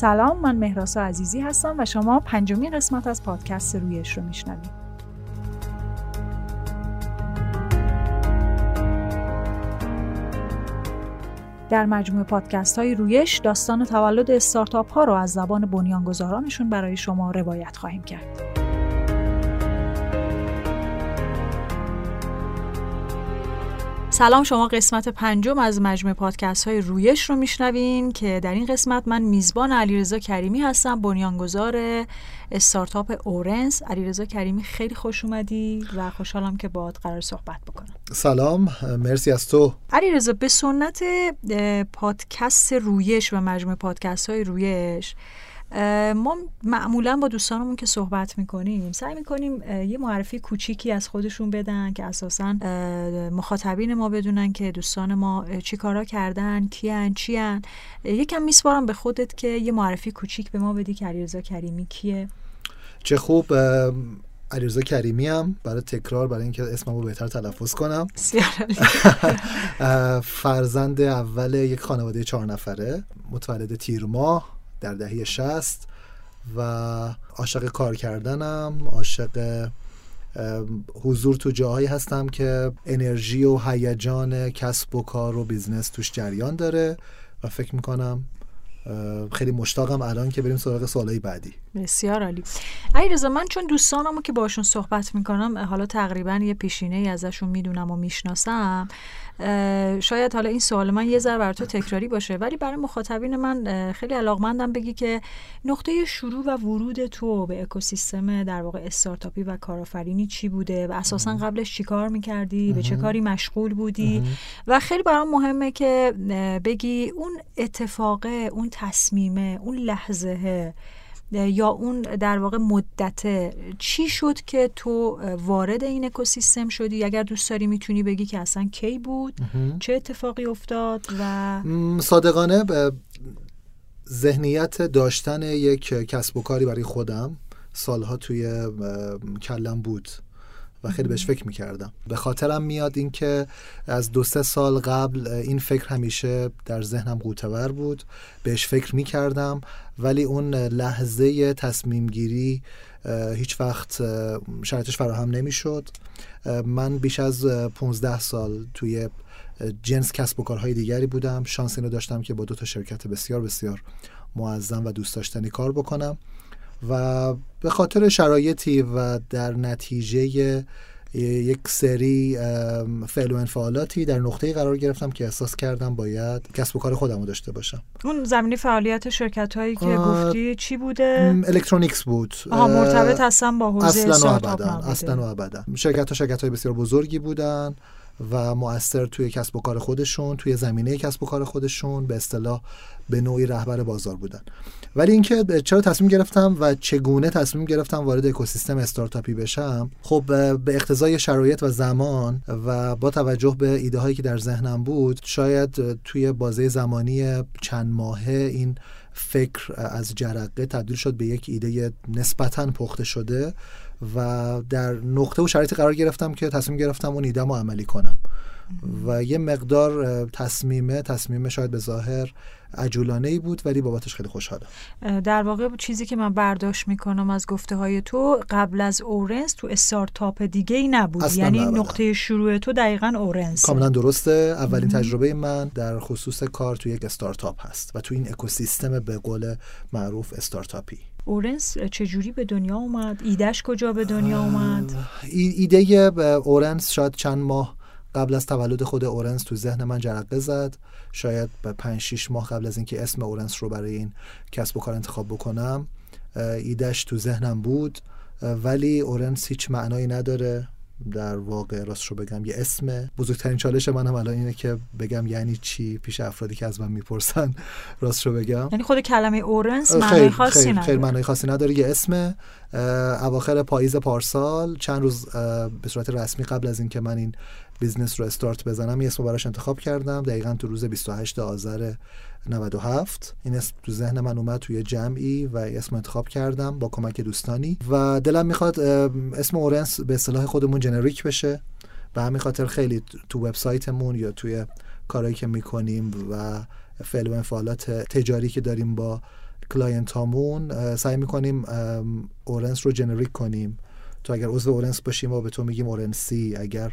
سلام من مهراسا عزیزی هستم و شما پنجمین قسمت از پادکست رویش رو میشنوید در مجموع پادکست های رویش داستان تولد استارتاپ ها رو از زبان بنیانگذارانشون برای شما روایت خواهیم کرد. سلام شما قسمت پنجم از مجموع پادکست های رویش رو میشنوین که در این قسمت من میزبان علیرضا کریمی هستم بنیانگذار استارتاپ اورنس. علیرضا کریمی خیلی خوش اومدی و خوشحالم که باهات قرار صحبت بکنم. سلام مرسی از تو. علیرضا به سنت پادکست رویش و مجموع پادکست های رویش ما معمولا با دوستانمون که صحبت می‌کنیم سعی می‌کنیم یه معرفی کوچیکی از خودشون بدن که اساسا مخاطبین ما بدونن که دوستان ما چی کارا کردن کیان چیان. یکم میسپارم به خودت که یه معرفی کوچیک به ما بدی که علیرضا کریمی کیه؟ چه خوب علیرضا کریمی هم برای تکرار برای اینکه اسممو بهتر تلفظ کنم. فرزند اول یک خانواده چهار نفره متولد تیر ماه. در دهه شست و عاشق کار کردنم عاشق حضور تو جاهایی هستم که انرژی و هیجان کسب و کار و business توش جریان داره و فکر می‌کنم خیلی مشتاقم الان که بریم سراغ سوالای بعدی. بسیار عالی. رضا من چون دوستانمو که باشون صحبت می‌کنم حالا تقریبا یه پیشینه ای ازشون می‌دونم و می‌شناسم شاید حالا این سوال من یه ذره بر تو تکراری باشه ولی برای مخاطبین من خیلی علاقمندم بگی که نقطه شروع و ورود تو به اکوسیستم در واقع استارتاپی و کارآفرینی چی بوده و اساسا قبلش چی کار می‌کردی؟ به چه کاری مشغول بودی؟ و خیلی برام مهمه که بگی اون اتفاقه اون تصمیمه اون لحظه یا اون در واقع مدت چی شد که تو وارد این اکوسیستم شدی؟ اگر دوست داری می‌تونی بگی که اصلا کی بود؟ چه اتفاقی افتاد و صادقانه به ذهنیت داشتن یک کسب و کاری برای خودم سالها توی کلم بود. و خیلی بهش فکر می‌کردم. به خاطرم میاد اینکه از دو سه سال قبل این فکر همیشه در ذهنم قوتور بود. بهش فکر می‌کردم ولی اون لحظه تصمیم گیری هیچ وقت شرطش فراهم نمی‌شد. من بیش از 15 سال توی جنس کسب و کارهای دیگری بودم. شانس اینو داشتم که با دو تا شرکت بسیار بسیار معظم و دوست داشتنی کار بکنم. و به خاطر شرایطی و در نتیجه یک سری فعل و انفعالاتی در نقطه قرار گرفتم که احساس کردم باید کسب و کار خودم رو داشته باشم. اون زمینی فعالیت شرکت هایی که گفتی چی بوده؟ الکترونیکس بود. آها مرتبط هستن با حوزه اصلا و ابدا اصلا و ابدا. شرکت ها شرکت های بسیار بزرگی بودن. و مؤثر توی کسب و کار خودشون توی زمینه کسب و کار خودشون به اصطلاح به نوعی رهبر بازار بودن. ولی اینکه چرا تصمیم گرفتم و چگونه تصمیم گرفتم وارد اکوسیستم استارتاپی بشم؟ خب به اقتضای شرایط و زمان و با توجه به ایده هایی که در ذهنم بود شاید توی بازه زمانی چند ماهه این فکر از جرقه تبدیل شد به یک ایده نسبتا پخته شده و در نقطه و شرایطی قرار گرفتم که تصمیم گرفتم اون ایده عملی کنم. و یه مقدار تصمیمه تصمیمه شاید به ظاهر عجولانه ای بود ولی بابتش خیلی خوشحالم در واقع چیزی که من برداشت می‌کنم از گفته های تو قبل از اورنس تو استارتاپ دیگه ای نبود. یعنی نقطه شروع تو دقیقا اورنس کاملا درسته. اولین تجربه من در خصوص کار تو یک استارتاپ هست و تو این اکوسیستم به قول معروف استارتاپی. اورنس چجوری به دنیا اومد؟ ایدهش کجا به دنیا اومد؟ ایده اورنس شاید چند ماه قبل از تولد خود اورنس تو ذهن من جرقه زد. شاید به 5 6 ماه قبل از اینکه اسم اورنس رو برای این کسب و کار انتخاب بکنم ایدهش تو ذهنم بود. ولی اورنس هیچ معنایی نداره. در واقع راست رو بگم یه اسم. بزرگترین چالش من هم الان اینه که بگم یعنی چی؟ پیش افرادی که از من می‌پرسن. راست رو بگم. یعنی خود کلمه اورنس معنی خاصی نداره. خیلی معنی خاصی نداره. یه اسم اواخر پاییز پارسال. چند روز به صورت رسمی قبل از اینکه من این business رو استارت بزنم یه اسم براش انتخاب کردم. دقیقا تو روز 28 آذر 97 این اسم تو ذهن من اومد توی جمعی و اسم انتخاب کردم با کمک دوستانی. و دلم می‌خواد اسم اورنس به اصطلاح خودمون generic بشه. به همین خاطر خیلی تو وبسایتمون یا توی کارهایی که می‌کنیم و فعل و انفعالات تجاری که داریم با client هامون سعی می‌کنیم اورنس رو generic کنیم. تو اگر عضو اورنس باشیم ما به تو میگیم اورنسی. اگر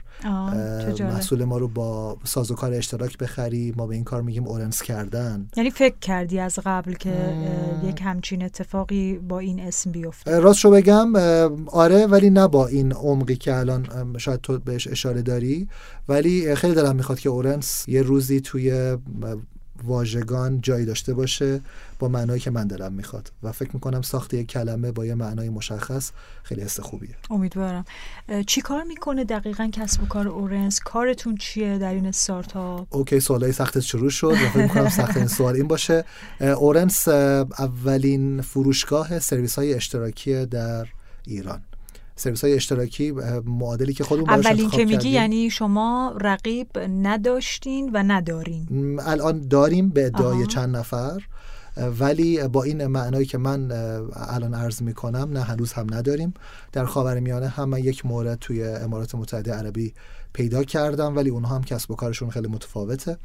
محصول ما رو با سازوکار اشتراک بخری ما به این کار میگیم اورنس کردن. یعنی فکر کردی از قبل که یک همچین اتفاقی با این اسم بیفته؟ راست رو بگم آره ولی نه با این عمقی که الان شاید تو بهش اشاره داری. ولی خیلی دلم می‌خواد که اورنس یه روزی توی واژگان جایی داشته باشه با معنایی که من دلم می‌خواد. و فکر می‌کنم ساخت یک کلمه با یه معنای مشخص خیلی حس خوبیه. امیدوارم. چی کار می‌کنه دقیقا کسب و کار اورنس؟ کارتون چیه در این استارتاپ؟ okay سوالای سخت شروع شد. و فکر می‌کنم سخت این سوال این باشه. اورنس اولین فروشگاه سرویس های اشتراکی در ایران. سرویس های اشتراکی معادلی که خودمون اولین که میگی یعنی شما رقیب نداشتین و ندارین. الان داریم به ادعای چند نفر ولی با این معنایی که من الان عرض می‌کنم نه هنوز هم نداریم. در خاورمیانه هم من یک مورد توی امارات متحده عربی پیدا کردم ولی اونها هم کسب و کارشون خیلی متفاوته.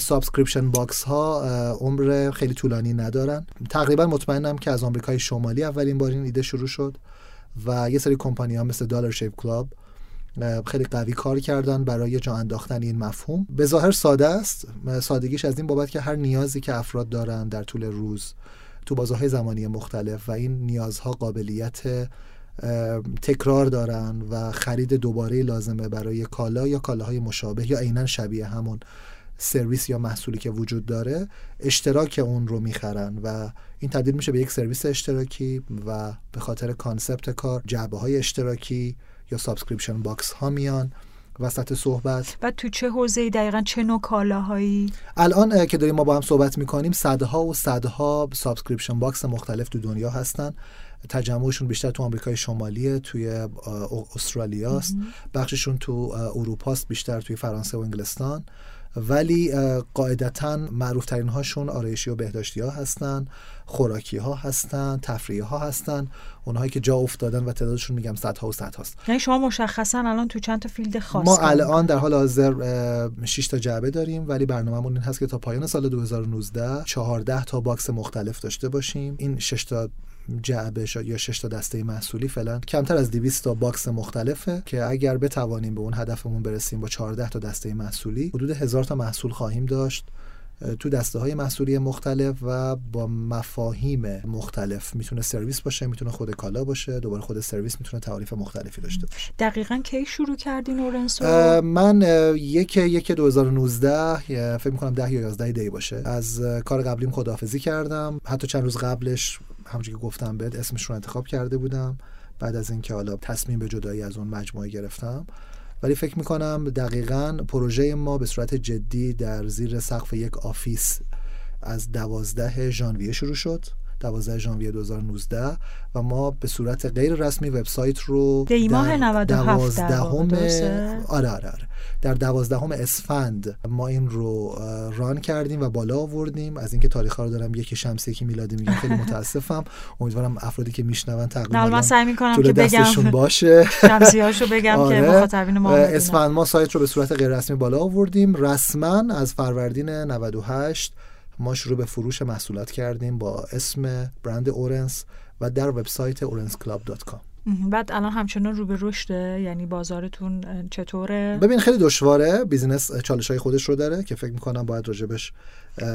subscription box ها عمر خیلی طولانی ندارن. تقریبا مطمئنم که از آمریکای شمالی اولین بار این ایده شروع شد. و یه سری کمپانی ها مثل دالر شیپ کلاب خیلی قوی کار کردن برای جا انداختن این مفهوم. به ظاهر ساده است. سادگیش از این بابت که هر نیازی که افراد دارن در طول روز تو بازارهای زمانی مختلف و این نیازها قابلیت تکرار دارن و خرید دوباره لازمه برای کالا یا کالاهای مشابه یا عینا شبیه همون سرویس یا محصولی که وجود داره اشتراک اون رو می‌خرن و این تبدیل میشه به یک سرویس اشتراکی و به خاطر concept کار جعبه های اشتراکی یا subscription box ها میان وسط صحبت. و تو چه حوزه‌ای؟ دقیقا چه نوع کالاهایی؟ الان که داریم ما با هم صحبت می‌کنیم صدها و صدها subscription box مختلف تو دنیا هستن. تجمعشون بیشتر تو آمریکای شمالیه توی استرالیا است بخشیشون تو اروپاست بیشتر توی فرانسه و انگلستان. ولی قاعدتا معروف ترین هاشون آرایشی و بهداشتی ها هستن خوراکی ها هستن تفریح ها هستن. اونهایی که جا افتادن و تعدادشون میگم صدها و صد هاست یعنی شما مشخصا الان تو چند تا field خاص ما الان در حال حاضر 6 تا جعبه داریم ولی برنامه‌مون این هست که تا پایان سال 2019 14 تا box مختلف داشته باشیم. این 6 تا جعبه یا 6 تا دسته محصولی فعلا. کمتر از 200 تا box مختلفه که اگر بتوانیم به اون هدفمون برسیم با 14 تا دسته محصولی حدود هزار تا محصول خواهیم داشت. تو دسته های محصولی مختلف و با مفاهیم مختلف. می‌تونه سرویس باشه می‌تونه خود کالا باشه دوباره خود سرویس می‌تونه تعریف مختلفی داشته باشه. دقیقا کی شروع کردین اورنسو من یک یک 2019 فکر می‌کنم 10 یا 11 دی باشه. از کار قبلیم خداحافظی کردم. حتی چند روز قبلش همونجوری که گفتم بهت اسمش رو انتخاب کرده بودم. بعد از اینکه حالا تصمیم به جدایی از اون مجموعه گرفتم. ولی فکر می‌کنم دقیقا پروژه ما به صورت جدی در زیر سقف یک office از دوازده ژانویه شروع شد. 12 ژانویه 2019 و ما به صورت غیر رسمی وبسایت رو در ماه 97 آره آره آره. در دوازدهم اسفند ما این رو run کردیم و بالا آوردیم. از اینکه تاریخ رو دارم یکی شمسی یکی میلادی میگم خیلی متاسفم. امیدوارم افرادی که میشنون تقریبا من سعی می‌کنم که بگم. باشه. شمسیاشو بگم آره. که مخاطبین ما اسفند ما سایت رو به صورت غیر رسمی بالا آوردیم. رسما از فروردین 98 ما شروع به فروش محصولات کردیم با اسم برند اورنس و در وبسایت orensclub.com بعد الان همچنان رو به رشده یعنی بازارتون چطوره؟ ببین خیلی دشواره. business چالش های خودش رو داره که فکر می‌کنم باید راجبش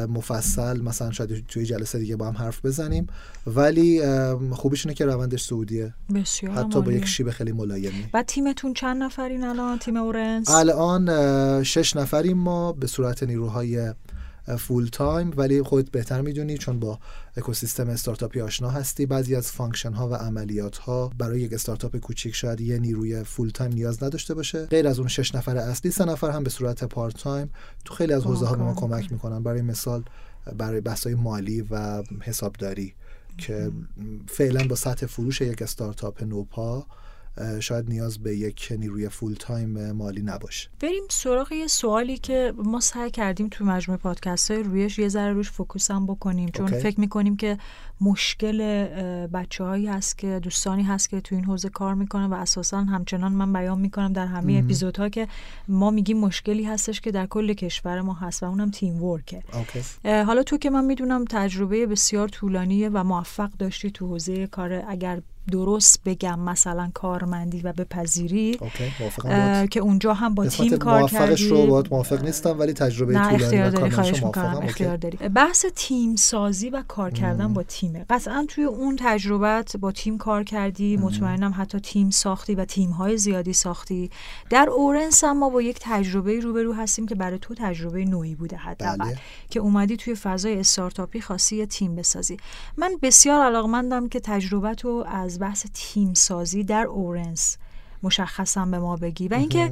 مفصل مثلا شاید توی جلسه دیگه با هم حرف بزنیم. ولی خوبیش اینه که روندش صعودیه. بسیار حتی با یک شیب خیلی ملایمی. بعد تیمتون چند نفرین الان؟ تیم اورنس؟ الان شش نفریم ما به صورت نیروهای full time ولی خودت بهتر می‌دونی چون با اکوسیستم استارتاپی آشنا هستی. بعضی از function ها و عملیات ها برای یک استارتاپ کوچیک شاید یه نیروی full time نیاز نداشته باشه. غیر از اون شش نفر اصلی سه نفر هم به صورت part time تو خیلی از حوزه ها به ما کمک می‌کنن. برای مثال برای بحث مالی و حسابداری که فعلا با سطح فروش یک استارتاپ نوپا شاید نیاز به یک نیروی full time مالی نباشه. بریم سراغ یه سوالی که ما سعی کردیم تو مجموعه پادکست های رویش یه ذره روش focus هم بکنیم چون okay. فکر می‌کنیم که مشکل بچه هایی هست که دوستانی هست که تو این حوزه کار می‌کنن و اساسا همچنان من بیان می‌کنم در همه اپیزودها که ما میگیم مشکلی هستش که در کل کشور ما هست و اونم teamwork ه. okay. حالا تو که من می‌دونم تجربه بسیار طولانی و موفق داشتی تو حوزه کار اگر درست بگم مثلا کارمندی و بپذیری okay. که اونجا هم با تیم کار کردی رو باید موافق نیستم ولی تجربه نه اختیار داری خواهش می‌کنم. اختیار داری. بحث تیم سازی و کار کردن با تیمه. قطعا توی اون تجربت با تیم کار کردی مطمئنم حتی تیم ساختی و تیم های زیادی ساختی. در اورنس هم ما با یک تجربه روبرو هستیم که برای تو تجربه نویی بوده حداقل. بله. که اومدی توی فضای استارتاپی خاصی تیم بسازی. من بسیار علاقمندم که تجربه تو از بحث تیم سازی در اورنس مشخصا به ما بگی. و اینکه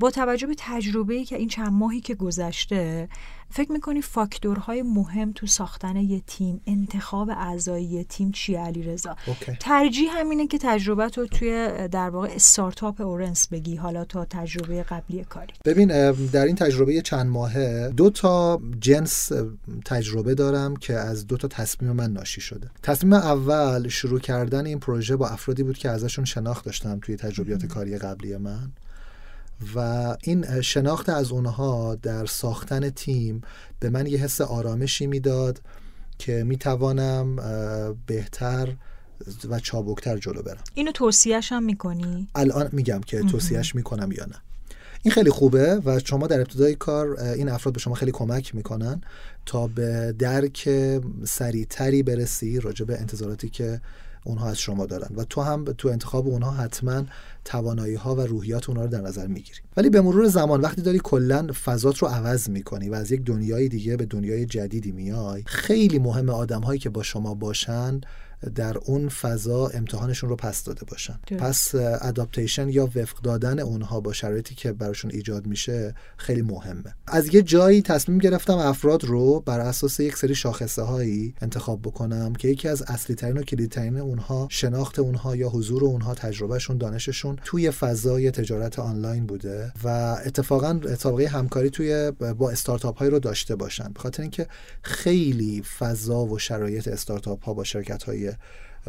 با توجه به تجربه‌ای که این چند ماهی که گذشته فکر می‌کنی فاکتورهای مهم تو ساختن یه تیم انتخاب اعضای یه تیم چیه علی رضا okay. ترجیح همینه که تجربه تو توی در واقع استارتاپ اورنس بگی حالا تا تجربه قبلی کاری. ببین در این تجربه چند ماهه دو تا جنس تجربه دارم که از دو تا تصمیم من ناشی شده. تصمیم اول شروع کردن این پروژه با افرادی بود که ازشون شناخت داشتم توی تجربیات کاری قبلی من. و این شناخت از اونها در ساختن تیم به من یه حس آرامشی می‌داد که می‌توانم بهتر و چابکتر جلو برم. اینو توصیهش هم می‌کنی؟ الان میگم که توصیهش می‌کنم یا نه. این خیلی خوبه و شما در ابتدای کار این افراد به شما خیلی کمک می‌کنن تا به درک سریعتری برسی راجع به انتظاراتی که اونها از شما دارن و تو هم تو انتخاب اونها حتما توانایی ها و روحیات اونها رو در نظر می‌گیری. ولی به مرور زمان وقتی داری کلا فضات رو عوض می‌کنی و از یک دنیای دیگه به دنیای جدیدی میای خیلی مهم آدم هایی که با شما باشن در اون فضا امتحانشون رو پس داده باشن. پس اداپتیشن یا وفق دادن اونها با شرایطی که براشون ایجاد میشه خیلی مهمه. از یه جایی تصمیم گرفتم افراد رو بر اساس یک سری شاخصه هایی انتخاب بکنم که یکی از اصلی ترین و کلیدی ترین اونها شناخت اونها یا حضور اونها تجربهشون دانششون توی فضای تجارت آنلاین بوده و اتفاقا سابقه همکاری توی با استارتاپ های رو داشته باشن. به خاطر اینکه خیلی فضا و شرایط استارتاپ ها با شرکت های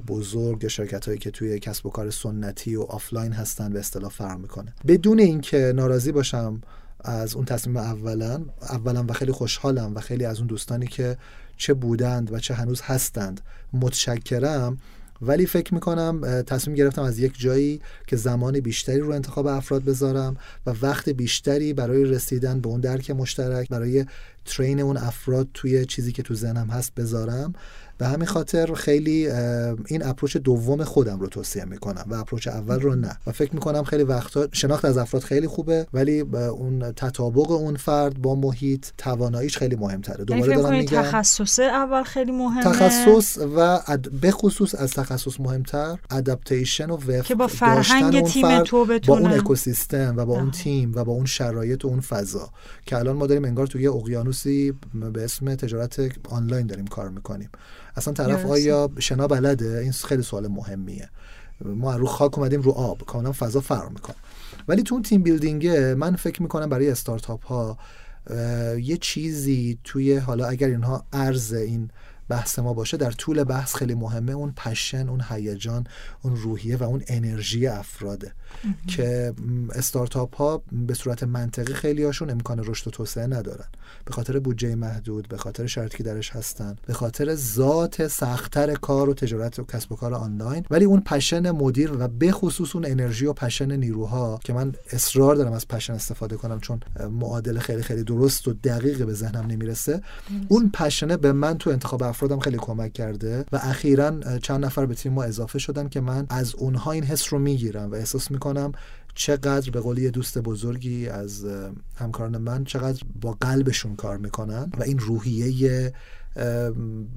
بزرگ یا شرکت هایی که توی کسب و کار سنتی و آفلاین هستن به اصطلاح فرق می‌کنه. بدون اینکه ناراضی باشم از اون تصمیم اولا اولا و خیلی خوشحالم و خیلی از اون دوستانی که چه بودند و چه هنوز هستند متشکرم. ولی فکر می‌کنم تصمیم گرفتم از یک جایی که زمان بیشتری رو انتخاب افراد بذارم و وقت بیشتری برای رسیدن به اون درک مشترک برای ترین اون افراد توی چیزی که تو ذهنم هست بذارم. به همین خاطر خیلی این اپروچ دوم خودم رو توصیه می‌کنم و اپروچ اول رو نه. و فکر می‌کنم خیلی وقتا شناخت از افراد خیلی خوبه ولی اون تطابق اون فرد با محیط تواناییش خیلی مهمتره. دوباره دارم میگم تخصص اول خیلی مهمه؟ تخصص و به خصوص از تخصص مهمتر ادپتیشن و وفق که با فرهنگ تیم تو با اون اکوسیستم و با اون تیم و با اون شرایط و اون فضا. که الان ما داریم انگار توی یه اقیانوسی به اسم تجارت آنلاین داریم کار می‌کنیم. اصلا طرف آیا شنا بلده؟ این خیلی سوال مهمیه. ما رو خاک اومدیم رو آب. کاملا فضا فرق می‌کنه. ولی تو اون تیم بیلدینگ من فکر می‌کنم برای استارتاپ ها یه چیزی توی حالا اگر اینها ارز این بحث ما باشه در طول بحث خیلی مهمه اون پشن اون هیجان اون روحیه و اون انرژی افراده. که استارتاپ ها به صورت منطقی خیلی هاشون امکان رشد و توسعه ندارن. به خاطر بودجه محدود به خاطر شرطی که درش هستن به خاطر ذات سختتر کار و تجارت و کسب و کار آنلاین. ولی اون پشن مدیر و به خصوص اون انرژی و پشن نیروها که من اصرار دارم از پشن استفاده کنم چون معادله خیلی خیلی درست و دقیق به ذهنم نمی‌رسه اون پشنه به من تو انتخاب افرادم خیلی کمک کرده و اخیرا چند نفر به تیم ما اضافه شدن که من از اونها این حس رو می‌گیرم و احساس می‌کنم چقدر به قولی دوست بزرگی از همکاران من چقدر با قلبشون کار می‌کنن و این روحیه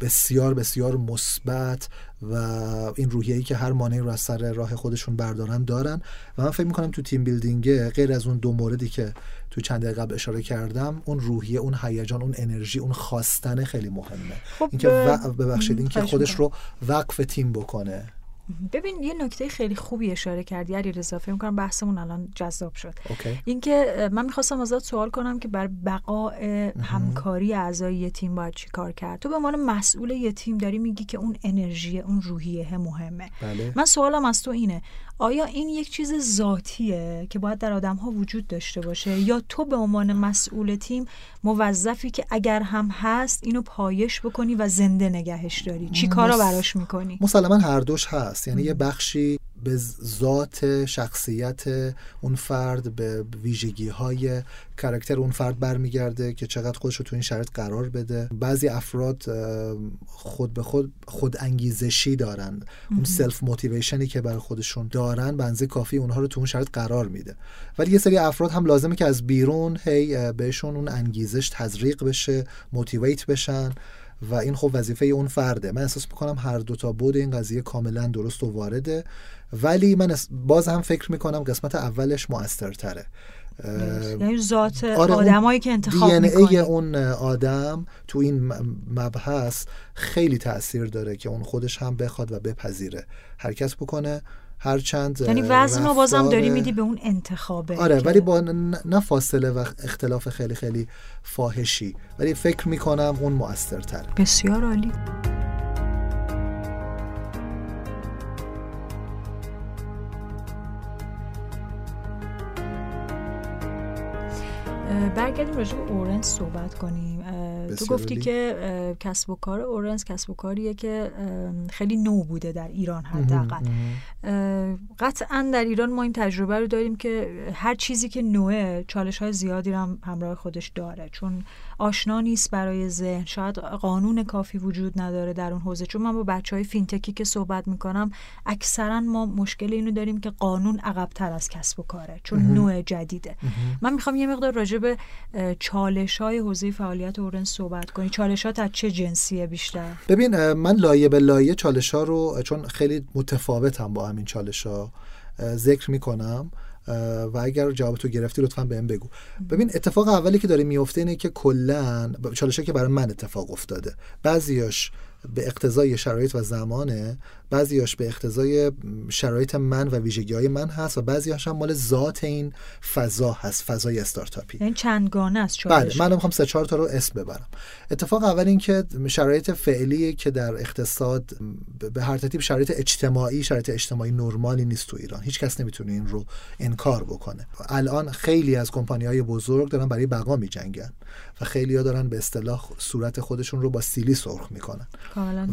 بسیار بسیار مثبت و این روحیه‌ای که هر مانعی رو از سر راه خودشون بردارن دارن. و من فکر می‌کنم تو تیم بیلدینگ غیر از اون دو موردی که تو چند دقیقه قبل اشاره کردم اون روحیه اون هیجان اون انرژی اون خواستن خیلی مهمه. خب اینکه. ببخشید اینکه خودش رو وقف تیم بکنه. ببین یه نکته خیلی خوبی اشاره کردی علی رضا فکر کنم بحثمون الان جذاب شد. اینکه من می‌خواستم ازت سوال کنم که بر بقای همکاری اعضای یه تیم باید چی کار کرد؟ تو به عنوان مسئول یه تیم داری میگی که اون انرژی اون روحیه مهمه. بله. من سوالم از تو اینه. آیا این یک چیز ذاتیه که باید در آدم ها وجود داشته باشه؟ یا تو به عنوان مسئول تیم موظفی که اگر هم هست اینو پایش بکنی و زنده نگهش داری؟ چی کارا براش می‌کنی؟ مسلما هر دوش هست. یعنی یه بخشی به ذات شخصیت اون فرد به ویژگی های character اون فرد برمیگرده که چقدر خودش رو تو این شرایط قرار بده. بعضی افراد خود به خود خود انگیزشی دارن اون self motivation ی که برای خودشون دارن به اندازه کافی اونها رو تو اون شرایط قرار میده. ولی یه سری افراد هم لازمه که از بیرون هی بهشون اون انگیزش تزریق بشه موتیویت بشن. و این خب وظیفه اون فرده. من احساس می‌کنم هر دو تا بود این قضیه کاملا درست و وارده. ولی من باز هم فکر می‌کنم قسمت اولش موثرتره. یعنی ذات آره، آدمایی که انتخاب دی می‌کنی. اون آدم تو این مبحث خیلی تاثیر داره که اون خودش هم بخواد و بپذیره. حرکت بکنه. هرچند یعنی وزن رو بازم داری میدی به اون انتخابه آره ولی با نه فاصله و اختلاف خیلی خیلی فاحشی. ولی فکر می‌کنم اون مؤثرتره بسیار عالی. برگردیم راجع به اورنز صحبت کنیم. تو گفتی عالی. که کسب و کار اورنز کسب و کاریه که خیلی نو بوده در ایران حداقل. قطعا در ایران ما این تجربه رو داریم که هر چیزی که نوعه چالش های زیادی رو هم همراه خودش داره. چون آشنا نیست برای ذهن. شاید قانون کافی وجود نداره در اون حوزه. چون من با بچه های فینتکی که صحبت می‌کنم اکثرا ما مشکل اینو داریم که قانون عقبتر از کسب و کاره. چون نوع جدیده. من می‌خوام یه مقدار راجع به چالش های حوزه فعالیت اورنز صحبت کنی. چالشات از چه جنسیه بیشتر؟ ببین من لایه به لایه چالش ها رو چون خیلی متفاوتم با همین چالش ها ذکر می‌کنم. و اگر جواب تو گرفتی لطفا بهم بگو. ببین اتفاق اولی که داره میفته اینه که کلا چالش که برای من اتفاق افتاده. بعضیاش به اقتضای شرایط و زمانه. بعضیاش به اقتضای شرایط من و ویژگی های من هست و بعضیاش هم مال ذات این فضا هست فضای استارتاپی. یعنی چندگانه است بله من می‌خوام سه چهار تا رو اسم ببرم. اتفاق اول این که شرایط فعلی که در اقتصاد به هر ترتیب شرایط اجتماعی شرایط اجتماعی نرمالی نیست تو ایران. هیچ کس نمی‌تونه این رو انکار بکنه. الان خیلی از کمپانی های بزرگ دارن برای بقا میجنگن و خیلی ها دارن به اصطلاح صورت خودشون رو با سیلی سرخ می‌کنن.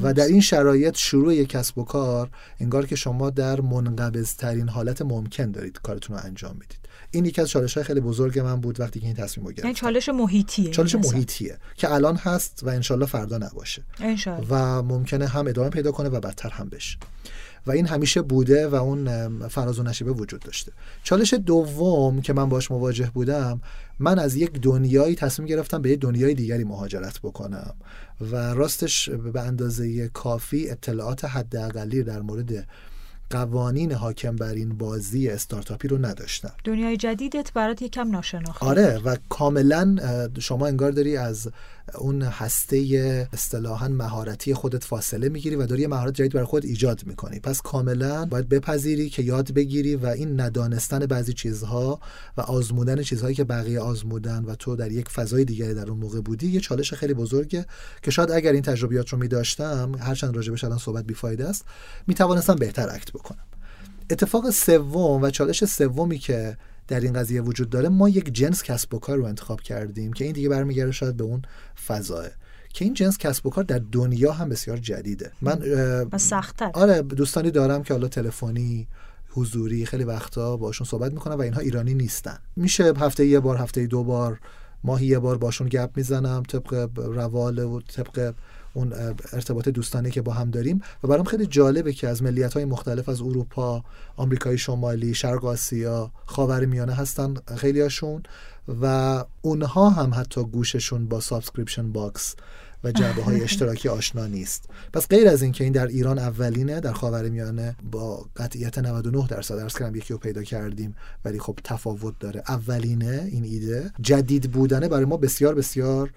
و در این شرایط شروع یک کسب کار انگار که شما در منقبض ترین حالت ممکن دارید کارتون رو انجام می‌دید این یکی از چالش های خیلی بزرگ من بود وقتی که این تصمیم رو گرفتم. یعنی چالش محیطیه. چالش مثلا. محیطیه که الان هست و انشالله فردا نباشه. انشالله. و ممکنه هم ادامه پیدا کنه و بدتر هم بشه. و این همیشه بوده و اون فراز و نشیبه وجود داشته. چالش دوم که من باش مواجه بودم من از یک دنیایی تصمیم گرفتم به یک دنیای دیگری مهاجرت بکنم و راستش به اندازه کافی اطلاعات حداقلی در مورد قوانین حاکم بر این بازی استارتاپی رو نداشتم. دنیای جدیدت برات یکم ناشناخته. آره و کاملا شما انگار داری از اون هسته اصطلاحا مهارتی خودت فاصله می‌گیری و داری یه مهارت جدید برای خود ایجاد می‌کنی. پس کاملا باید بپذیری که یاد بگیری و این ندانستن بعضی چیزها و آزمودن چیزهایی که بقیه آزمودن و تو در یک فضای دیگری در اون موقع بودی یه چالش خیلی بزرگه که شاید اگر این تجربیات رو میداشتم هرچند راجبش الان صحبت بیفایده است می‌توانستم بهتر اکت بکنم. اتفاق سوم و چالش سومی که در این قضیه وجود داره ما یک جنس کسب و کار رو انتخاب کردیم که این دیگه برمیگرده شاید به اون فضاه که این جنس کسب و کار در دنیا هم بسیار جدیده. من سختتر. آره دوستانی دارم که حالا تلفنی حضوری خیلی وقتا باشون صحبت می‌کنم و اینها ایرانی نیستن. میشه هفته یه بار هفته دو بار ماهی یه بار باشون گپ می‌زنم طبق روال و طبق اون ارتباط دوستانه که با هم داریم. و برام خیلی جالبه که از ملیت های مختلف از اروپا آمریکای شمالی شرق آسیا خاور میانه هستن خیلیاشون. و اونها هم حتی گوششون با subscription box و جعبه های اشتراکی آشنا نیست. پس غیر از اینکه این در ایران اولینه در خاورمیانه با قطعیت 99 درصد search کردم یکی رو پیدا کردیم ولی خب تفاوت داره. اولینه این ایده. جدید بودنه برای ما بسیار بسیار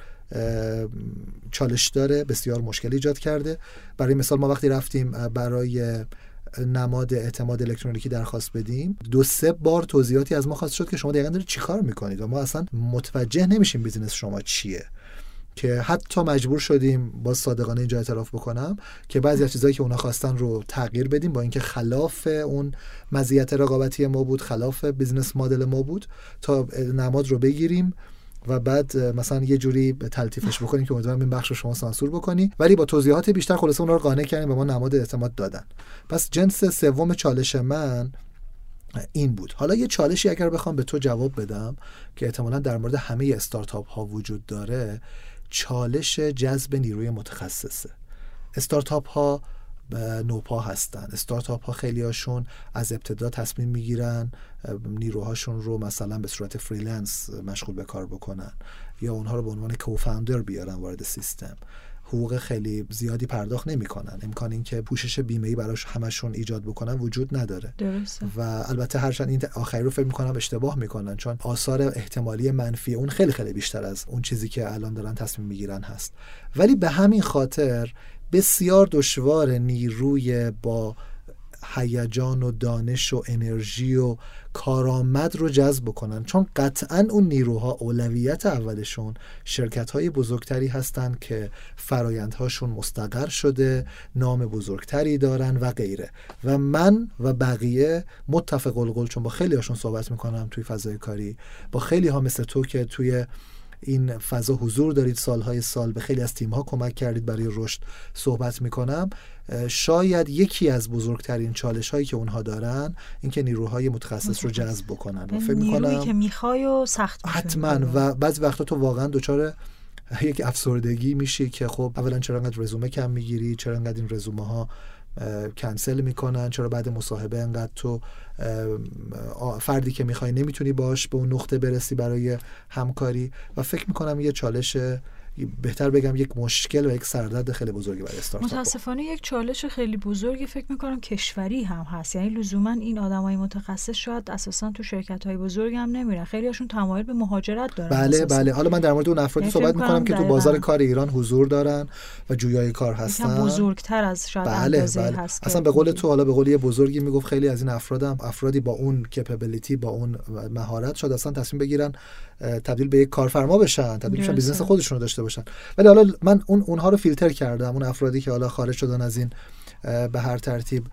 چالش داره بسیار مشکل ایجاد کرده. برای مثال ما وقتی رفتیم برای نماد اعتماد الکترونیکی درخواست بدیم دو سه بار توضیحاتی از ما خواست شد که شما دقیقا دارید چیکار می‌کنید؟ و ما اصلا متوجه نمیشیم business شما چیه. که حتی مجبور شدیم با صادقانه اینجا اعتراف بکنم که بعضی از چیزهایی که اونا خواستن رو تغییر بدیم با اینکه خلاف اون مزیت رقابتی ما بود خلاف business model ما بود تا نماد رو بگیریم. و بعد مثلا یه جوری تلطیفش بکنیم که امیدوارم این بخش رو شما سانسور بکنی. ولی با توضیحات بیشتر خلاصه اون رو قانع کردیم به ما نماد اعتماد دادن. پس جنس سوم چالش من این بود. حالا یه چالشی اگر بخوام به تو جواب بدم که احتمالا در مورد همه استارتاپ ها وجود داره چالش جذب نیروی متخصصه. استارتاپ ها نوپا هستن. استارتاپ ها خیلی هاشون از ابتدا تصمیم می‌گیرن نیروهاشون رو مثلا به صورت freelance مشغول به کار بکنن یا اونها رو به عنوان co-founder بیارن وارد سیستم. حقوق خیلی زیادی پرداخت نمی‌کنن. امکان اینکه پوشش بیمه ای برای همشون ایجاد بکنن وجود نداره. درسته. و البته هرچند این آخری رو فکر می‌کنم اشتباه می‌کنن چون آثار احتمالی منفی اون خیلی خیلی بیشتر از اون چیزی که الان دارن تصمیم می‌گیرن هست. ولی به همین خاطر بسیار دشوار نیروی با هیجان و دانش و انرژی و کارآمد رو جذب بکنن. چون قطعا اون نیروها اولویت اولشون شرکت های بزرگتری هستند که فرایندهاشون مستقر شده نام بزرگتری دارن و غیره. و من و بقیه متفق القول چون با خیلی هاشون صحبت می‌کنم توی فضای کاری با خیلی ها مثل تو که توی این فضا حضور دارید سالهای سال به خیلی از تیمها کمک کردید برای رشد صحبت می‌کنم. شاید یکی از بزرگترین چالش هایی که اونها دارن اینکه نیروهای متخصص رو جذب بکنن. و فکر می‌کنم که می‌خوای و سخت حتما و بعضی وقتا تو واقعا دچار یک افسردگی میشی که خب اولا چرا انقدر رزومه کم می‌گیری؟ چرا انقدر این رزومه ها کنسل می‌کنن چرا بعد مصاحبه انقدر تو فردی که می‌خوای نمی‌تونی باش به اون نقطه برسی برای همکاری. و فکر می‌کنم یه چالش بهتر بگم یک مشکل و یک سردرد خیلی بزرگی برای استارتاپ متاسفانه یک چالش خیلی بزرگی فکر می‌کنم کشوری هم هست. یعنی لزوما این آدمای متخصص شاید اساسا تو شرکت های بزرگ هم نمیرن. خیلی هاشون تمایل به مهاجرت دارن. بله اساسا. بله. حالا من در مورد اون افرادی یعنی صحبت می‌کنم که تو بازار کار ایران حضور دارن و جویای کار هستن. بزرگتر از شاید بله بله. هست اصلا به قول تو حالا به قول یه بزرگی می‌گفت خیلی از این افرادم افرادی با اون capability با اون مهارت شاید اصلا تصمیم بگیرن تبدیل به یک کارفرما بشن تبدیل بشن business خودشون رو داشته باشن. ولی حالا من اون اونها رو فیلتر کردم اون افرادی که حالا خارج شدن از این به هر ترتیب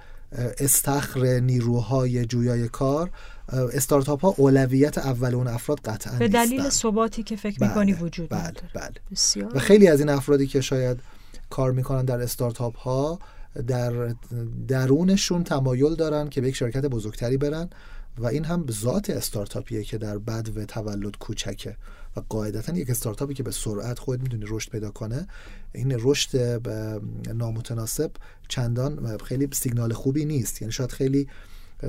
استخر نیروهای جویای کار استارتاپ ها اولویت اول اون افراد قطعا به دلیل ثباتی که فکر بله، می‌کنی وجود بله بله. بسیار. و خیلی از این افرادی که شاید کار می‌کنن در استارتاپ ها در درونشون تمایل دارن که به یک شرکت بزرگتری برن و این هم ذات استارتاپیه که در بد و تولد کوچکه. و قاعدتا یک استارتاپی که به سرعت خود می‌دونی رشد پیدا کنه این رشد نامتناسب چندان خیلی سیگنال خوبی نیست. یعنی شاید خیلی